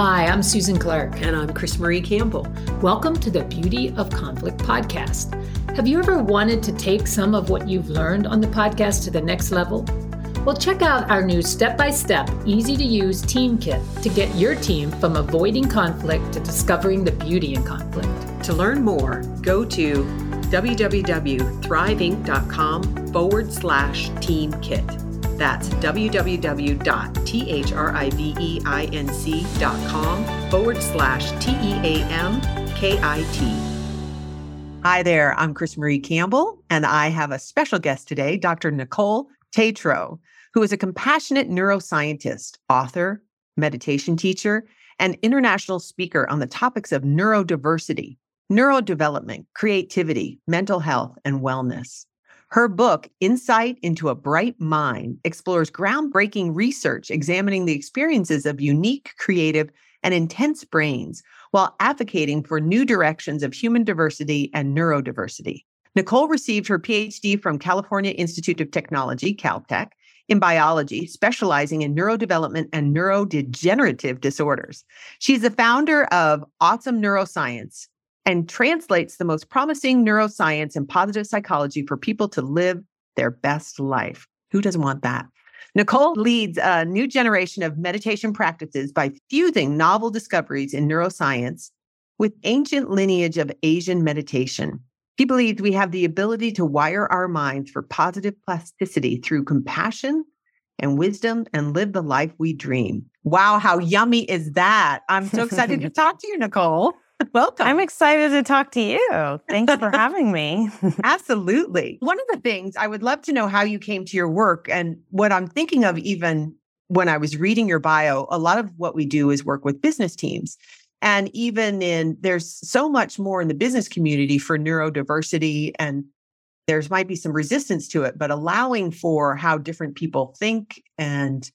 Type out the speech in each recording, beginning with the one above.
Hi, I'm Susan Clark. And I'm CrisMarie Campbell. Welcome to the Beauty of Conflict podcast. Have you ever wanted to take some of what you've learned on the podcast to the next level? Well, check out our new step by step, easy to use team kit to get your team from avoiding conflict to discovering the beauty in conflict. To learn more, go to www.thriveinc.com forward slash team kit. That's www.thriveinc.com forward slash T E A M K I T. Hi there, I'm CrisMarie Campbell, and I have a special guest today, Dr. Nicole Tetreault, who is a compassionate neuroscientist, author, meditation teacher, and international speaker on the topics of neurodiversity, neurodevelopment, creativity, mental health, and wellness. Her book, Insight into a Bright Mind, explores groundbreaking research examining the experiences of unique, creative, and intense brains while advocating for new directions of human diversity and neurodiversity. Nicole received her PhD from California Institute of Technology, Caltech, in biology, specializing in neurodevelopment and neurodegenerative disorders. She's the founder of Awesome Neuroscience, and translates the most promising neuroscience and positive psychology for people to live their best life. Who doesn't want that? Nicole leads a new generation of meditation practices by fusing novel discoveries in neuroscience with ancient lineage of Asian meditation. He believes we have the ability to wire our minds for positive plasticity through compassion and wisdom and live the life we dream. Wow, how yummy is that? I'm so excited to talk to you, Nicole. Welcome. I'm excited to talk to you. Thanks for having me. Absolutely. One of the things I would love to know how you came to your work and what I'm thinking of even when I was reading your bio, a lot of what we do is work with business teams. And even in there's so much more in the business community for neurodiversity and there's might be some resistance to it, but allowing for how different people think and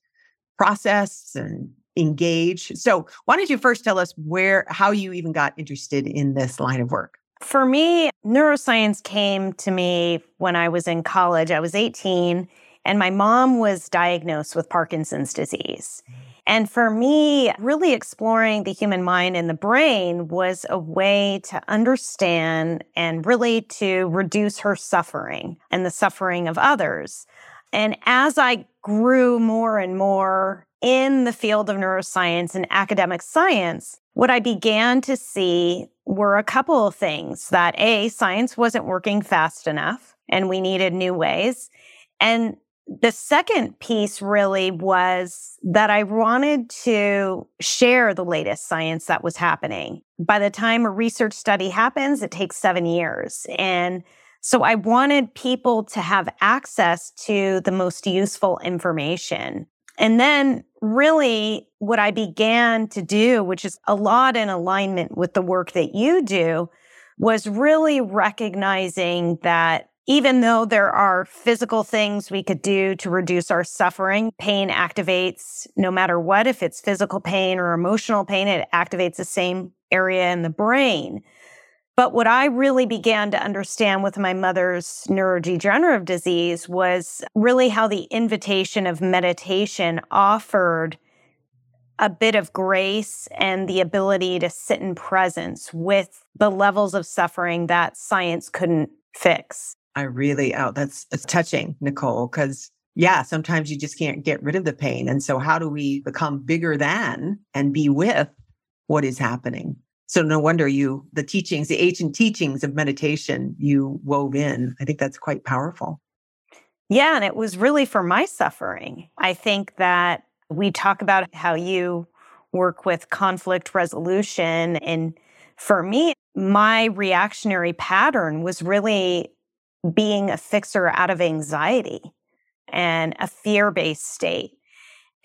process and engage. So, why don't you first tell us where, how you even got interested in this line of work? For me, neuroscience came to me when I was in college. I was 18, and my mom was diagnosed with Parkinson's disease. Mm. And for me, really exploring the human mind and the brain was a way to understand and really to reduce her suffering and the suffering of others. And as I grew more and more in the field of neuroscience and academic science, what I began to see were a couple of things that A, science wasn't working fast enough and we needed new ways. And the second piece really was that I wanted to share the latest science that was happening. By the time a research study happens, it takes seven years. And so I wanted people to have access to the most useful information. And then really what I began to do, which is a lot in alignment with the work that you do, was really recognizing that even though there are physical things we could do to reduce our suffering, pain activates no matter what. If it's physical pain or emotional pain, it activates the same area in the brain. But what I really began to understand with my mother's neurodegenerative disease was really how the invitation of meditation offered a bit of grace and the ability to sit in presence with the levels of suffering that science couldn't fix. I really, oh, that's it's touching, Nicole, because yeah, sometimes you just can't get rid of the pain. And so, how do we become bigger than and be with what is happening? So no wonder you, the teachings, the ancient teachings of meditation, you wove in. I think that's quite powerful. Yeah. And it was really for my suffering. I think that we talk about how you work with conflict resolution. And for me, my reactionary pattern was really being a fixer out of anxiety and a fear based state.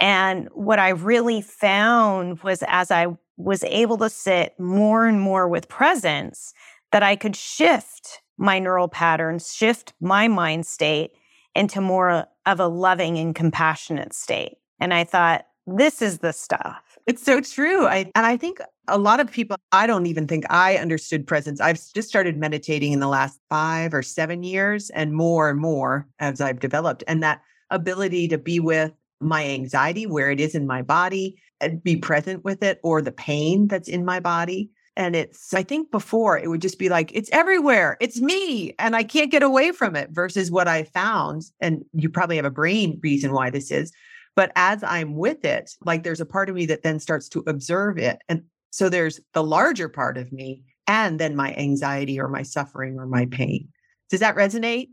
And what I really found was as I was able to sit more and more with presence that I could shift my neural patterns, shift my mind state into more of a loving and compassionate state. And I thought, this is the stuff. It's so true. I and I think a lot of people I don't even think I understood presence. I've just started meditating in the last 5 or 7 years and more and more as I've developed and that ability to be with my anxiety, where it is in my body, and be present with it, or the pain that's in my body. And it's, I think before it would just be like, it's everywhere. It's me. And I can't get away from it versus what I found. And you probably have a brain reason why this is. But as I'm with it, like there's a part of me that then starts to observe it. And so there's the larger part of me and then my anxiety or my suffering or my mm-hmm. pain. Does that resonate?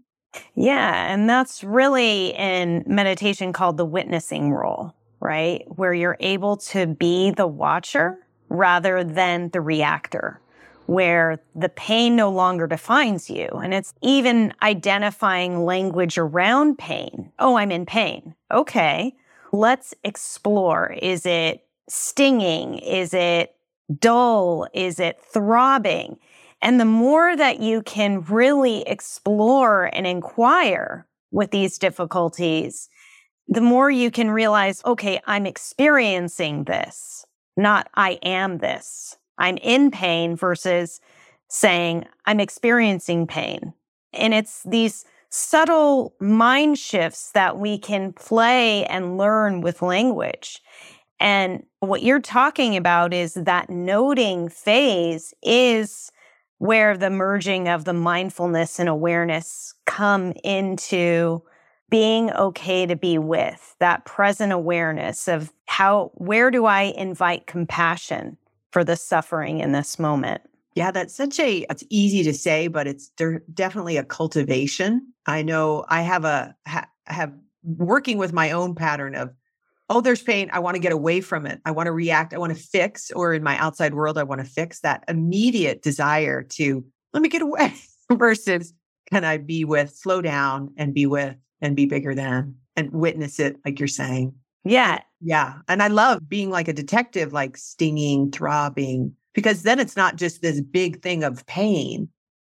Yeah. And that's really in meditation called the witnessing role, right? Where you're able to be the watcher rather than the reactor, where the pain no longer defines you. And it's even identifying language around pain. Oh, I'm in pain. Okay. Let's explore. Is it stinging? Is it dull? Is it throbbing? And the more that you can really explore and inquire with these difficulties, the more you can realize, okay, I'm experiencing this not I am this. I'm in pain versus saying I'm experiencing pain. And it's these subtle mind shifts that we can play and learn with language. And what you're talking about is that noting phase is where the merging of the mindfulness and awareness come into being okay to be with, that present awareness of how, where do I invite compassion for the suffering in this moment? Yeah, that's such a, it's easy to say, but it's definitely a cultivation. I know I have a, ha, have working with my own pattern of, oh, there's pain. I want to get away from it. I want to react. I want to fix, or in my outside world, I want to fix that immediate desire to let me get away versus can I be with, slow down and be with and be bigger than and witness it, like you're saying. Yeah. Yeah. And I love being like a detective, like stinging, throbbing, because then it's not just this big thing of pain.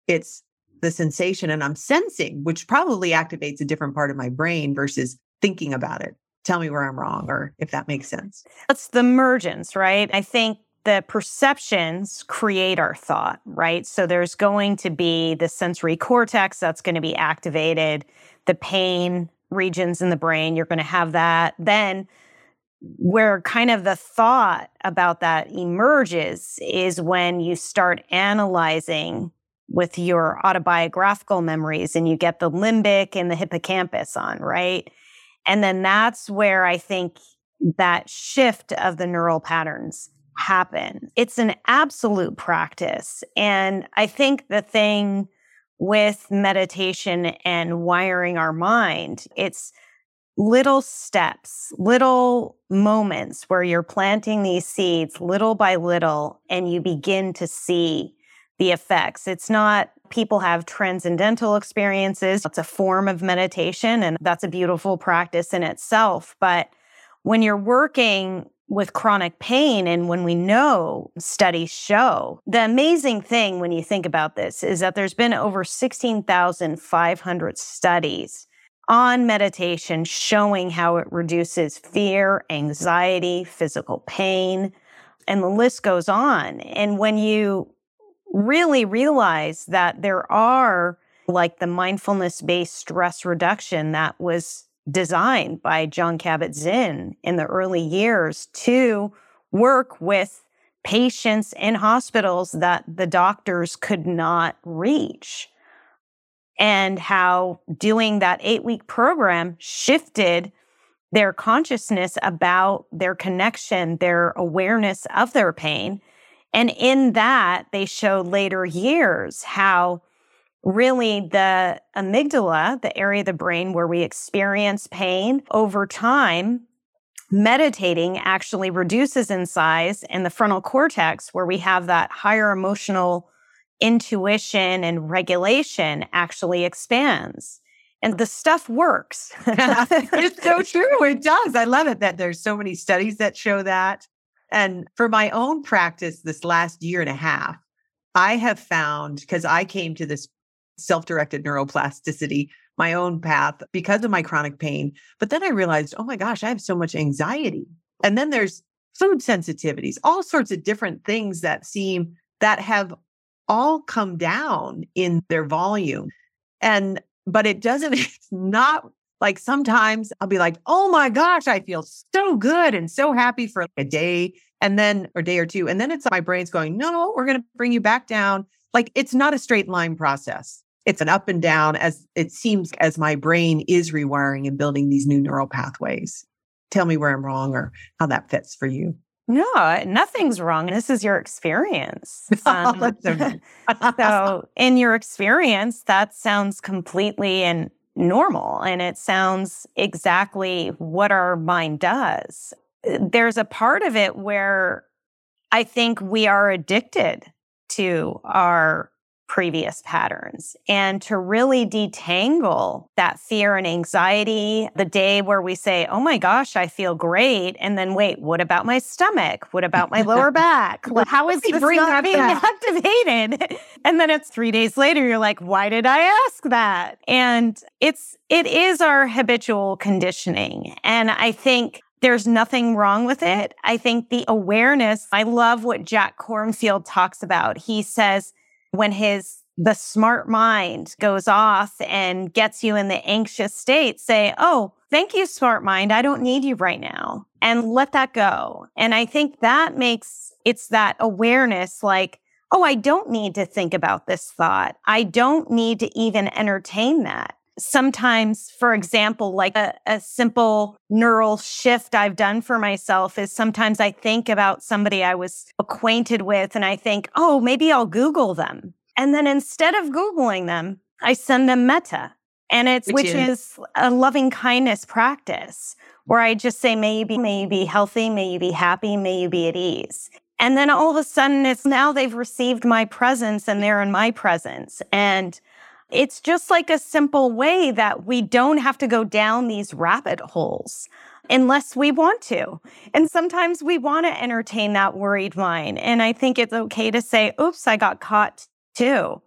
It's the sensation and I'm sensing, which probably activates a different part of my brain versus thinking about it. Tell me where I'm wrong or if that makes sense. That's the emergence, right? I think the perceptions create our thought, right? So there's going to be the sensory cortex that's going to be activated the pain regions in the brain. You're going to have that. Then, where kind of the thought about that emerges is when you start analyzing with your autobiographical memories and you get the limbic and the hippocampus on, right? And then that's where I think that shift of the neural patterns happen. It's an absolute practice. And I think the thing with meditation and wiring our mind. It's little steps, little moments where you're planting these seeds little by little and you begin to see the effects. It's not people have transcendental experiences. It's a form of meditation and that's a beautiful practice in itself. But when you're working with chronic pain. And when we know studies show, the amazing thing when you think about this is that there's been over 16,500 studies on meditation showing how it reduces fear, anxiety, physical pain, and the list goes on. And when you really realize that there are like the mindfulness based stress reduction that was designed by Jon Kabat-Zinn in the early years to work with patients in hospitals that the doctors could not reach. And how doing that eight week program shifted their consciousness about their connection, their awareness of their pain. And in that, they showed later years how really the amygdala, the area of the brain where we experience pain over time, meditating actually reduces in size and the frontal cortex where we have that higher emotional intuition and regulation actually expands. And the stuff works. it's so true. It does. I love it that there's so many studies that show that. And for my own practice this last year and a half, I have found because I came to this self directed neuroplasticity, my own path because of my chronic pain. But then I realized, oh my gosh, I have so much anxiety. And then there's food sensitivities, all sorts of different things that seem that have all come down in their volume. And, but it doesn't, it's not Like sometimes I'll be like, oh my gosh, I feel so good and so happy for like a day and then, or day or two. And then it's my brain's going, no, we're going to bring you back down. Like it's not a straight line process. It's an up and down as it seems as my brain is rewiring and building these new neural pathways. Tell me where I'm wrong or how that fits for you. No, nothing's wrong. This is your experience. Um, so, in your experience, that sounds completely and normal, and it sounds exactly what our mind does. Uh, there's a part of it where I think we are addicted to our previous patterns and to really detangle that fear and anxiety. The day where we say, Oh my gosh, I feel great. And then wait, what about my stomach? What about my lower back? How is this not being back? activated? And then it's three days later, you're like, why did I ask that? And it's, it is our habitual conditioning. And I think there's nothing wrong with it. I think the awareness, I love what Jack Kornfield talks about. He says, when his the smart mind goes off and gets you in the anxious state, say, Oh, thank you, smart mind. I don't need you right now. And let that go. And I think that makes it's that awareness like, Oh, I don't need to think about this thought. I don't need to even entertain that. Sometimes, for example, like a, a simple neural shift I've done for myself is sometimes I think about somebody I was acquainted with and I think, oh, maybe I'll Google them. And then instead of Googling them, I send them metta. And it's, which, which is? is a loving kindness practice where I just say, may you be, may you be healthy, may you be happy, may you be at ease. And then all of a sudden it's now they've received my presence and they're in my presence. And it's just like a simple way that we don't have to go down these rabbit holes unless we want to. And sometimes we want to entertain that worried mind. And I think it's okay to say, oops, I got caught too.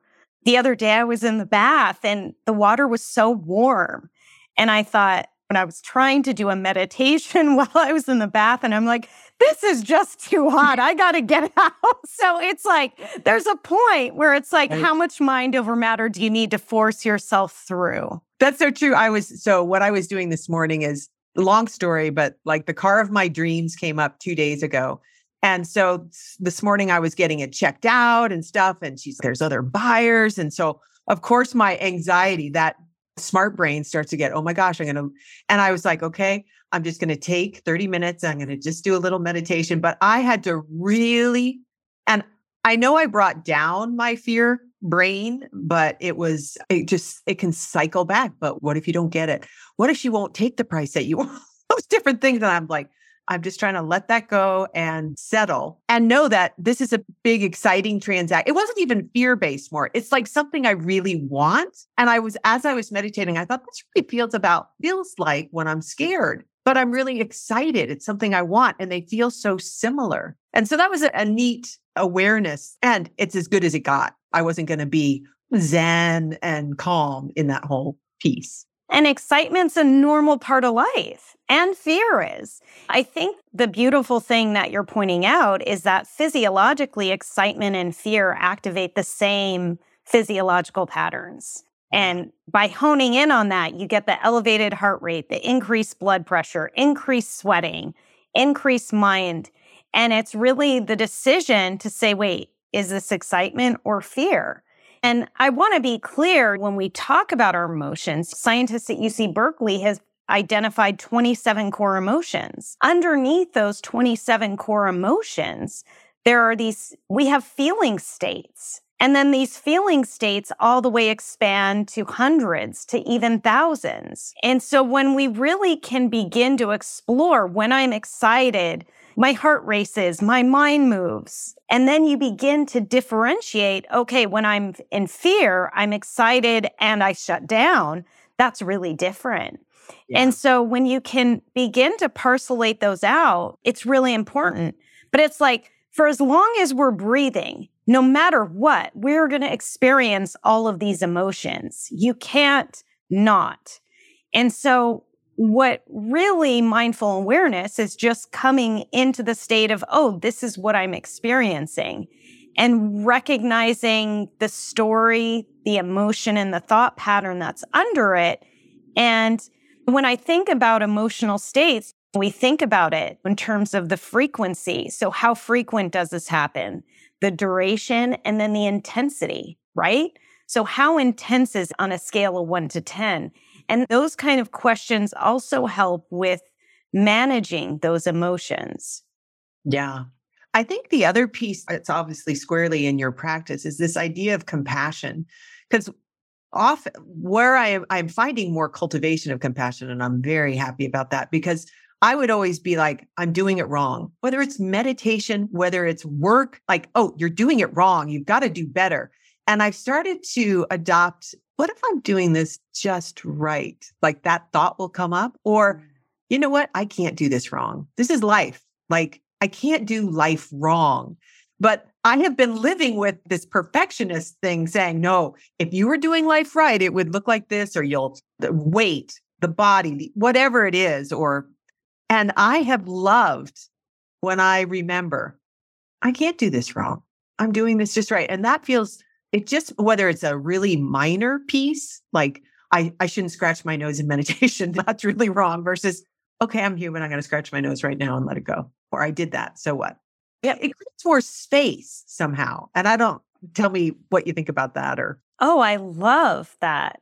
The other day I was in the bath and the water was so warm. And I thought, when I was trying to do a meditation while I was in the bath, and I'm like, this is just too hot. I got to get out. So it's like, there's a point where it's like, how much mind over matter do you need to force yourself through? That's so true. I was, so what I was doing this morning is long story, but like the car of my dreams came up two days ago. And so this morning I was getting it checked out and stuff. And she's, there's other buyers. And so, of course, my anxiety, that smart brain starts to get, oh my gosh, I'm going to, and I was like, okay, I'm just going to take 30 minutes. I'm going to just do a little meditation. But I had to really, and I know I brought down my fear brain, but it was, it just, it can cycle back. But what if you don't get it? What if she won't take the price that you want? Those different things. And I'm like, I'm just trying to let that go and settle and know that this is a big, exciting transaction. It wasn't even fear based more. It's like something I really want. And I was, as I was meditating, I thought this really feels about, feels like when I'm scared, but I'm really excited. It's something I want and they feel so similar. And so that was a, a neat awareness and it's as good as it got. I wasn't going to be zen and calm in that whole piece. And excitement's a normal part of life, and fear is. I think the beautiful thing that you're pointing out is that physiologically, excitement and fear activate the same physiological patterns. Mm-hmm. And by honing in on that, you get the elevated heart rate, the increased blood pressure, increased sweating, increased mind. And it's really the decision to say, wait, is this excitement or fear? And I want to be clear when we talk about our emotions, scientists at UC Berkeley have identified 27 core emotions. Underneath those 27 core emotions, there are these, we have feeling states. And then these feeling states all the way expand to hundreds to even thousands. And so when we really can begin to explore when I'm excited, my heart races, my mind moves. And then you begin to differentiate okay, when I'm in fear, I'm excited and I shut down. That's really different. Yeah. And so when you can begin to parcelate those out, it's really important. But it's like, for as long as we're breathing, no matter what, we're going to experience all of these emotions. You can't not. And so what really mindful awareness is just coming into the state of, oh, this is what I'm experiencing and recognizing the story, the emotion and the thought pattern that's under it. And When I think about emotional states, we think about it in terms of the frequency. So, how frequent does this happen? The duration and then the intensity, right? So, how intense is on a scale of one to 10? And those kind of questions also help with managing those emotions. Yeah. I think the other piece that's obviously squarely in your practice is this idea of compassion. Because often where I am, I'm finding more cultivation of compassion, and I'm very happy about that because I would always be like, I'm doing it wrong. Whether it's meditation, whether it's work, like, oh, you're doing it wrong. You've got to do better. And I've started to adopt what if I'm doing this just right? Like that thought will come up. Or, mm. you know what? I can't do this wrong. This is life. Like, I can't do life wrong. But I have been living with this perfectionist thing saying, no, if you were doing life right, it would look like this, or you'll the weight, the body, whatever it is. Or, and I have loved when I remember, I can't do this wrong. I'm doing this just right. And that feels, it just, whether it's a really minor piece, like I, I shouldn't scratch my nose in meditation, that's really wrong, versus, okay, I'm human. I'm going to scratch my nose right now and let it go. Or I did that. So what? Yeah, it creates more space somehow. And I don't tell me what you think about that or. Oh, I love that.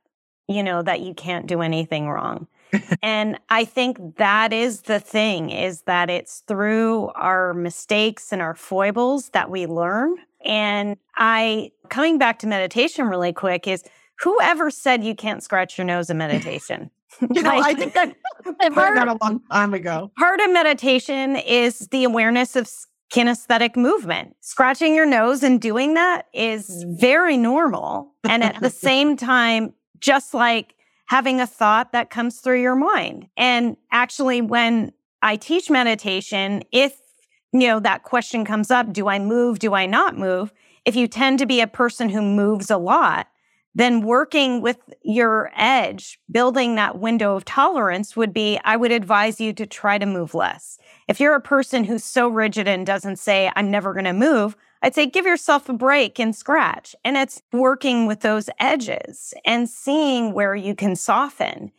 You know, that you can't do anything wrong. And I think that is the thing is that it's through our mistakes and our foibles that we learn. And I, coming back to meditation really quick, is whoever said you can't scratch your nose in meditation? you know, I think I heard that a long time ago. Part of meditation is the awareness of kinesthetic movement. Scratching your nose and doing that is mm. very normal. And at the same time, just like having a thought that comes through your mind. And actually, when I teach meditation, if you know that question comes up, do I move? Do I not move? If you tend to be a person who moves a lot, then working with your edge, building that window of tolerance would be, I would advise you to try to move less. If you're a person who's so rigid and doesn't say, I'm never going to move, I'd say give yourself a break and scratch. And it's working with those edges and seeing where you can soften.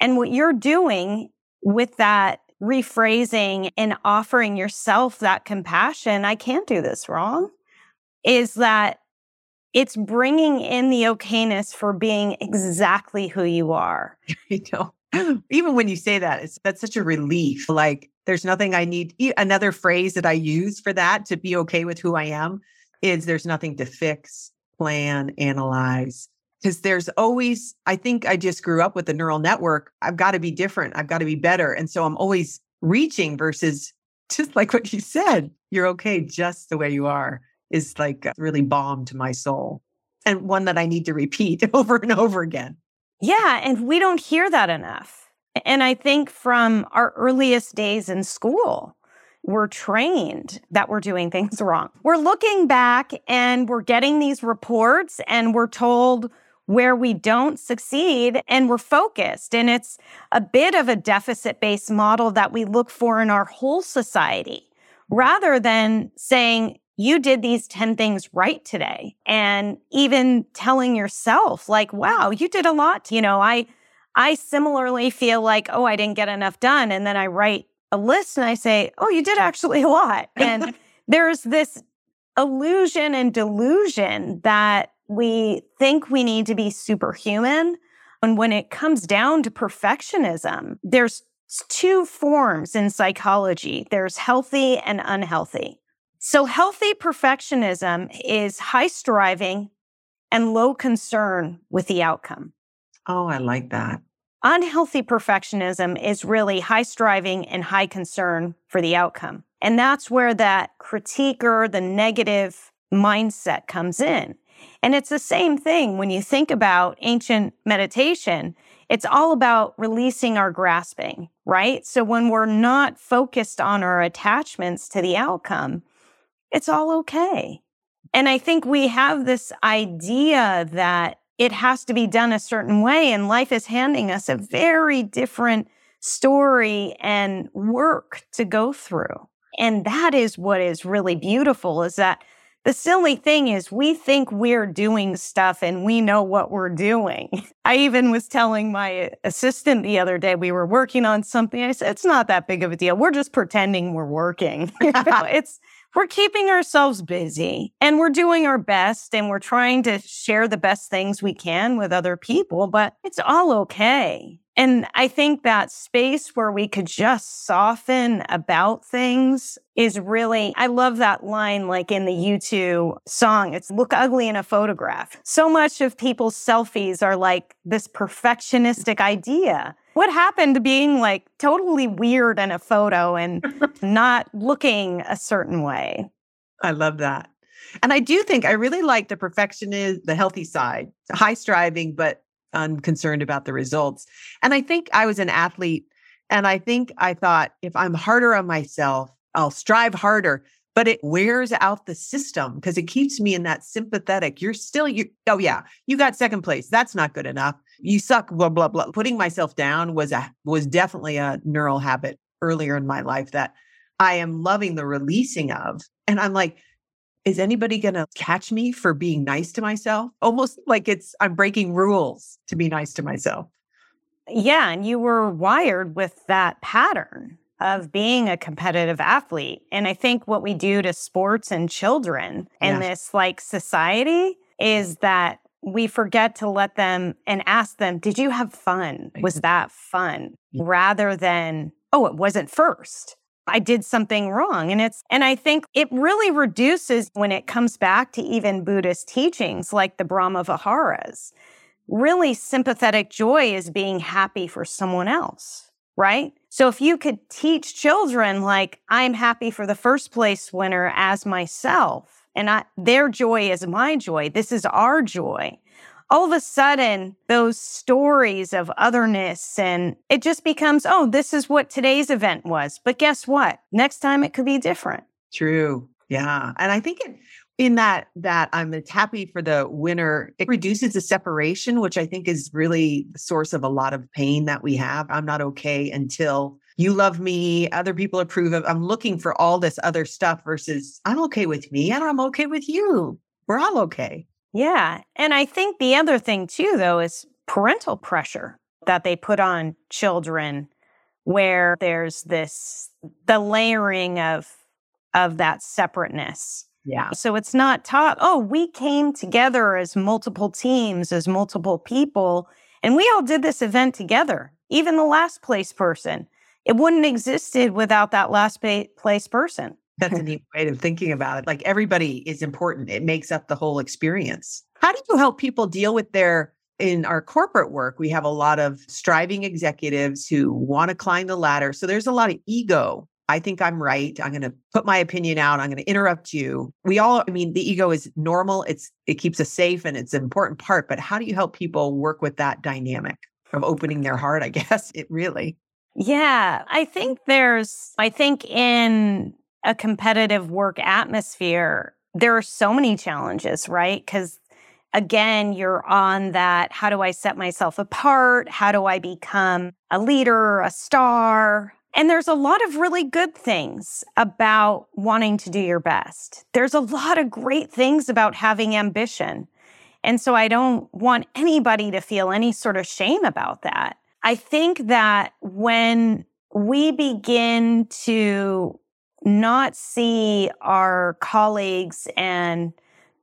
And what you're doing with that rephrasing and offering yourself that compassion, I can't do this wrong, is that it's bringing in the okayness for being exactly who you are. know, even when you say that, it's that's such a relief. Like there's nothing I need. Another phrase that I use for that to be okay with who I am is there's nothing to fix, plan, analyze. Because there's always, I think I just grew up with the neural network. I've got to be different. I've got to be better. And so I'm always reaching versus just like what you said, you're okay just the way you are is like uh, really balm to my soul and one that I need to repeat over and over again. Yeah. And we don't hear that enough. And I think from our earliest days in school, we're trained that we're doing things wrong. We're looking back and we're getting these reports and we're told where we don't succeed and we're focused. And it's a bit of a deficit based model that we look for in our whole society rather than saying, you did these 10 things right today. And even telling yourself, like, wow, you did a lot. You know, I, I similarly feel like, oh, I didn't get enough done. And then I write a list and I say, oh, you did actually a lot. And there's this illusion and delusion that we think we need to be superhuman. And when it comes down to perfectionism, there's two forms in psychology there's healthy and unhealthy. So, healthy perfectionism is high striving and low concern with the outcome. Oh, I like that. Unhealthy perfectionism is really high striving and high concern for the outcome. And that's where that critiquer, the negative mindset comes in. And it's the same thing when you think about ancient meditation. It's all about releasing our grasping, right? So when we're not focused on our attachments to the outcome, it's all okay. And I think we have this idea that it has to be done a certain way, and life is handing us a very different story and work to go through. And that is what is really beautiful is that the silly thing is, we think we're doing stuff and we know what we're doing. I even was telling my assistant the other day, we were working on something. I said, it's not that big of a deal. We're just pretending we're working. it's, we're keeping ourselves busy and we're doing our best and we're trying to share the best things we can with other people, but it's all okay. And I think that space where we could just soften about things is really, I love that line like in the U2 song. It's look ugly in a photograph. So much of people's selfies are like this perfectionistic idea. What happened to being like totally weird in a photo and not looking a certain way? I love that. And I do think I really like the perfectionist, the healthy side, high striving, but unconcerned about the results. And I think I was an athlete and I think I thought if I'm harder on myself, I'll strive harder, but it wears out the system because it keeps me in that sympathetic. You're still you oh yeah, you got second place. That's not good enough. You suck blah blah blah. Putting myself down was a was definitely a neural habit earlier in my life that I am loving the releasing of. And I'm like is anybody going to catch me for being nice to myself? Almost like it's, I'm breaking rules to be nice to myself. Yeah. And you were wired with that pattern of being a competitive athlete. And I think what we do to sports and children in this like society is that we forget to let them and ask them, Did you have fun? Was that fun? Rather than, Oh, it wasn't first. I did something wrong. And it's, and I think it really reduces when it comes back to even Buddhist teachings like the Brahma Viharas. Really sympathetic joy is being happy for someone else, right? So if you could teach children, like, I'm happy for the first place winner as myself, and I, their joy is my joy. This is our joy all of a sudden those stories of otherness and it just becomes, oh, this is what today's event was. But guess what? Next time it could be different. True. Yeah. And I think it, in that that I'm happy for the winner, it reduces the separation, which I think is really the source of a lot of pain that we have. I'm not okay until you love me, other people approve of. I'm looking for all this other stuff versus I'm okay with me and I'm okay with you. We're all okay. Yeah. And I think the other thing too, though, is parental pressure that they put on children where there's this the layering of of that separateness. Yeah. So it's not taught, oh, we came together as multiple teams, as multiple people, and we all did this event together. Even the last place person. It wouldn't existed without that last place person. That's a neat way of thinking about it. Like everybody is important. It makes up the whole experience. How do you help people deal with their in our corporate work, we have a lot of striving executives who want to climb the ladder. So there's a lot of ego. I think I'm right. I'm going to put my opinion out. I'm going to interrupt you. We all, I mean, the ego is normal. It's it keeps us safe and it's an important part. But how do you help people work with that dynamic of opening their heart? I guess it really. Yeah, I think there's. I think in a competitive work atmosphere, there are so many challenges, right? Because again, you're on that how do I set myself apart? How do I become a leader, a star? And there's a lot of really good things about wanting to do your best. There's a lot of great things about having ambition. And so I don't want anybody to feel any sort of shame about that. I think that when we begin to not see our colleagues and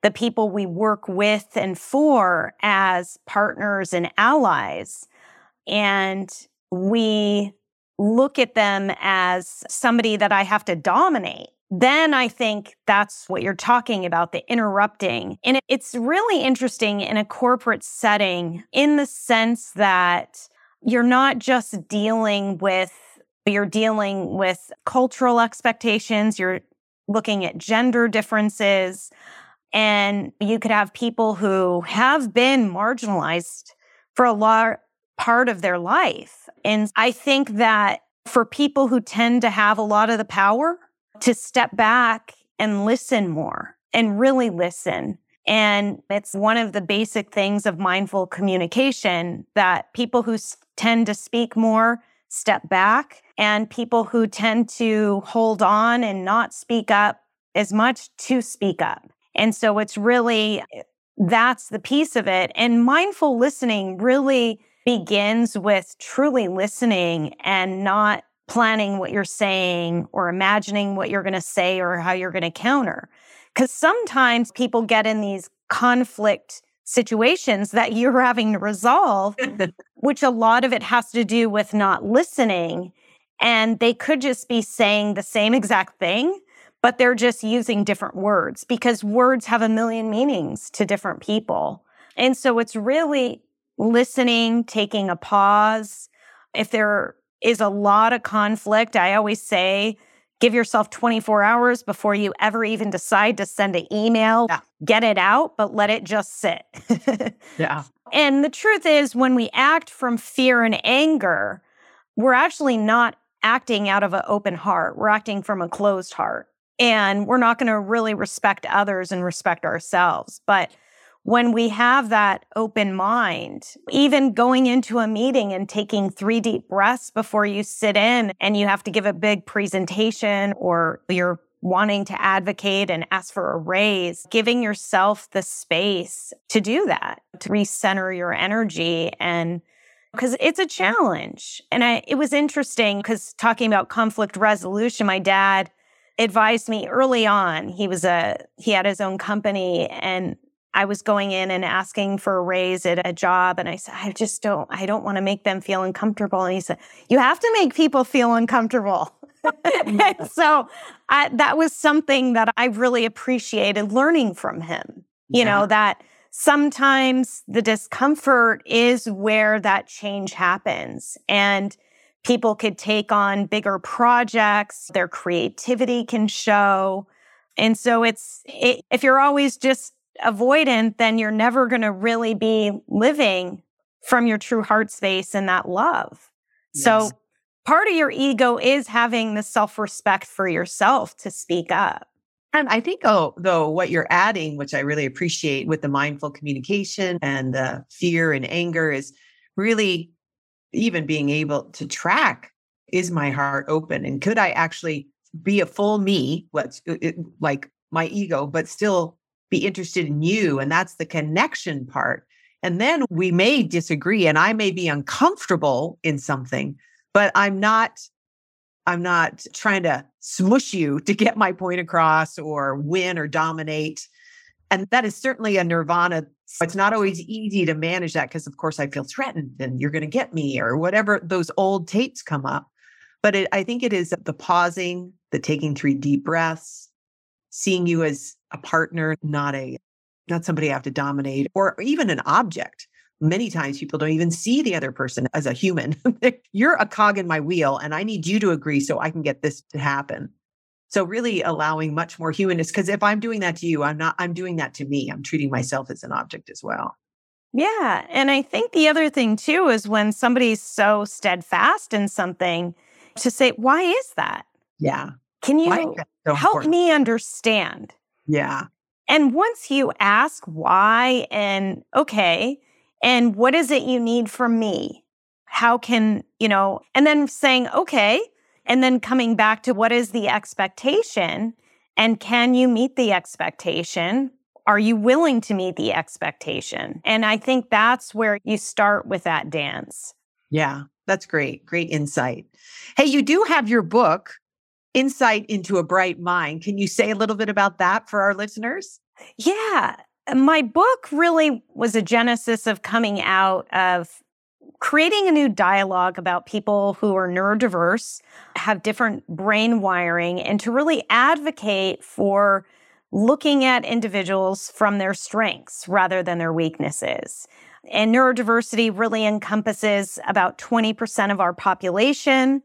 the people we work with and for as partners and allies. And we look at them as somebody that I have to dominate. Then I think that's what you're talking about the interrupting. And it's really interesting in a corporate setting in the sense that you're not just dealing with you're dealing with cultural expectations, you're looking at gender differences, and you could have people who have been marginalized for a lot part of their life. And I think that for people who tend to have a lot of the power to step back and listen more and really listen. And it's one of the basic things of mindful communication that people who tend to speak more step back and people who tend to hold on and not speak up as much to speak up. And so it's really eh, that's the piece of it. And mindful listening really begins with truly listening and not planning what you're saying or imagining what you're going to say or how you're going to counter. Because sometimes people get in these conflict situations that you're having to resolve, which a lot of it has to do with not listening. And they could just be saying the same exact thing, but they're just using different words because words have a million meanings to different people. And so it's really listening, taking a pause. If there is a lot of conflict, I always say, give yourself 24 hours before you ever even decide to send an email. Yeah. Get it out, but let it just sit. yeah. And the truth is, when we act from fear and anger, we're actually not acting out of an open heart. We're acting from a closed heart and we're not going to really respect others and respect ourselves. But when we have that open mind, even going into a meeting and taking three deep breaths before you sit in and you have to give a big presentation or you're wanting to advocate and ask for a raise, giving yourself the space to do that, to recenter your energy and because it's a challenge. And I, it was interesting because talking about conflict resolution, my dad advised me early on. He was a he had his own company and I was going in and asking for a raise at a job and I said I just don't I don't want to make them feel uncomfortable and he said you have to make people feel uncomfortable. so I, that was something that I really appreciated learning from him. You yeah. know that sometimes the discomfort is where that change happens and people could take on bigger projects, their creativity can show. And so it's, it, if you're always just avoidant, then you're never going to really be living from your true heart space and that love. Yes. So part of your ego is having the self respect for yourself to speak up. And I think, oh, though, what you're adding, which I really appreciate with the mindful communication and the fear and anger, is really even being able to track is my heart open and could I actually be a full me, what's uh, like my ego, but still be interested in you? And that's the connection part. And then we may disagree and I may be uncomfortable in something, but I'm not I'm not trying to smush you to get my point across or win or dominate. And that is certainly a nirvana it's not always easy to manage that because, of course, I feel threatened and you're going to get me or whatever those old tapes come up. But it, I think it is the pausing, the taking three deep breaths, seeing you as a partner, not a not somebody I have to dominate, or even an object. Many times people don't even see the other person as a human. You're a cog in my wheel, and I need you to agree so I can get this to happen. So really allowing much more humanness because if I'm doing that to you, I'm not I'm doing that to me. I'm treating myself as an object as well. Yeah, and I think the other thing too is when somebody's so steadfast in something to say why is that? Yeah. Can you so help important? me understand? Yeah. And once you ask why and okay, and what is it you need from me? How can, you know, and then saying, okay, and then coming back to what is the expectation and can you meet the expectation? Are you willing to meet the expectation? And I think that's where you start with that dance. Yeah, that's great. Great insight. Hey, you do have your book, Insight into a Bright Mind. Can you say a little bit about that for our listeners? Yeah. Uh, my book really was a genesis of coming out of creating a new dialogue about people who are neurodiverse, have different brain wiring, and to really advocate for looking at individuals from their strengths rather than their weaknesses. And neurodiversity really encompasses about 20% of our population.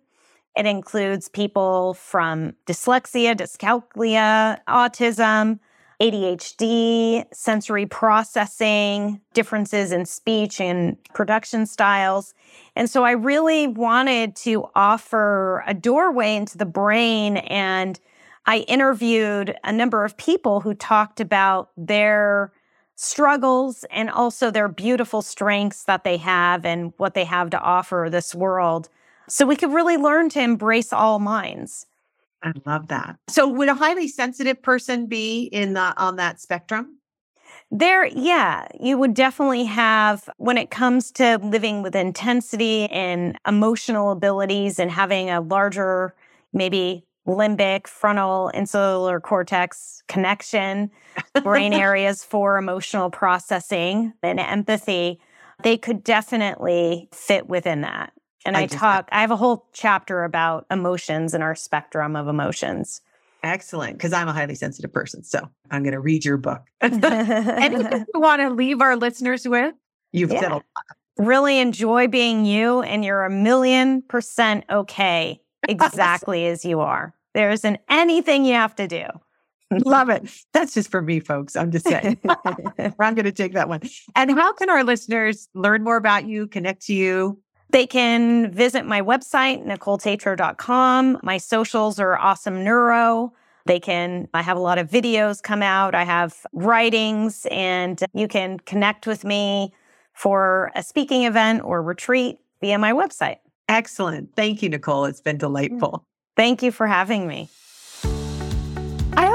It includes people from dyslexia, dyscalculia, autism, ADHD, sensory processing, differences in speech and production styles. And so I really wanted to offer a doorway into the brain. And I interviewed a number of people who talked about their struggles and also their beautiful strengths that they have and what they have to offer this world. So we could really learn to embrace all minds. I love that. So would a highly sensitive person be in the on that spectrum? There, yeah, you would definitely have, when it comes to living with intensity and emotional abilities and having a larger, maybe limbic, frontal, insular cortex connection, brain areas for emotional processing and empathy, they could definitely fit within that. And I, I talk, I have a whole chapter about emotions and our spectrum of emotions. Excellent. Because I'm a highly sensitive person. So I'm going to read your book. Anything you want to leave our listeners with? You've yeah. said a lot. Really enjoy being you, and you're a million percent okay exactly as you are. There isn't anything you have to do. Love it. That's just for me, folks. I'm just saying. I'm going to take that one. And how can our listeners learn more about you, connect to you? They can visit my website, NicoleTetreault.com. My socials are awesome neuro. They can, I have a lot of videos come out. I have writings, and you can connect with me for a speaking event or retreat via my website. Excellent. Thank you, Nicole. It's been mm. delightful. Thank you for having me.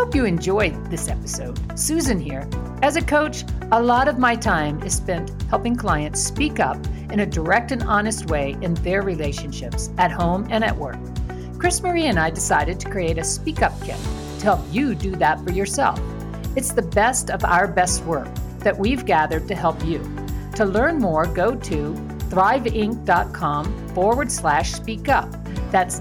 Hope you enjoyed this episode. Susan here. As a coach, a lot of my time is spent helping clients speak up in a direct and honest way in their relationships at home and at work. CrisMarie and I decided to create a Speak Up Kit to help you do that for yourself. It's the best of our best work that we've gathered to help you. To learn more, go to thriveinc.com forward slash speak up. That's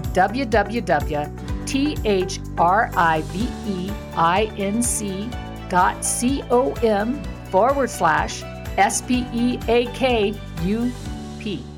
www.thriveinc.com forward slash S P E A K U P.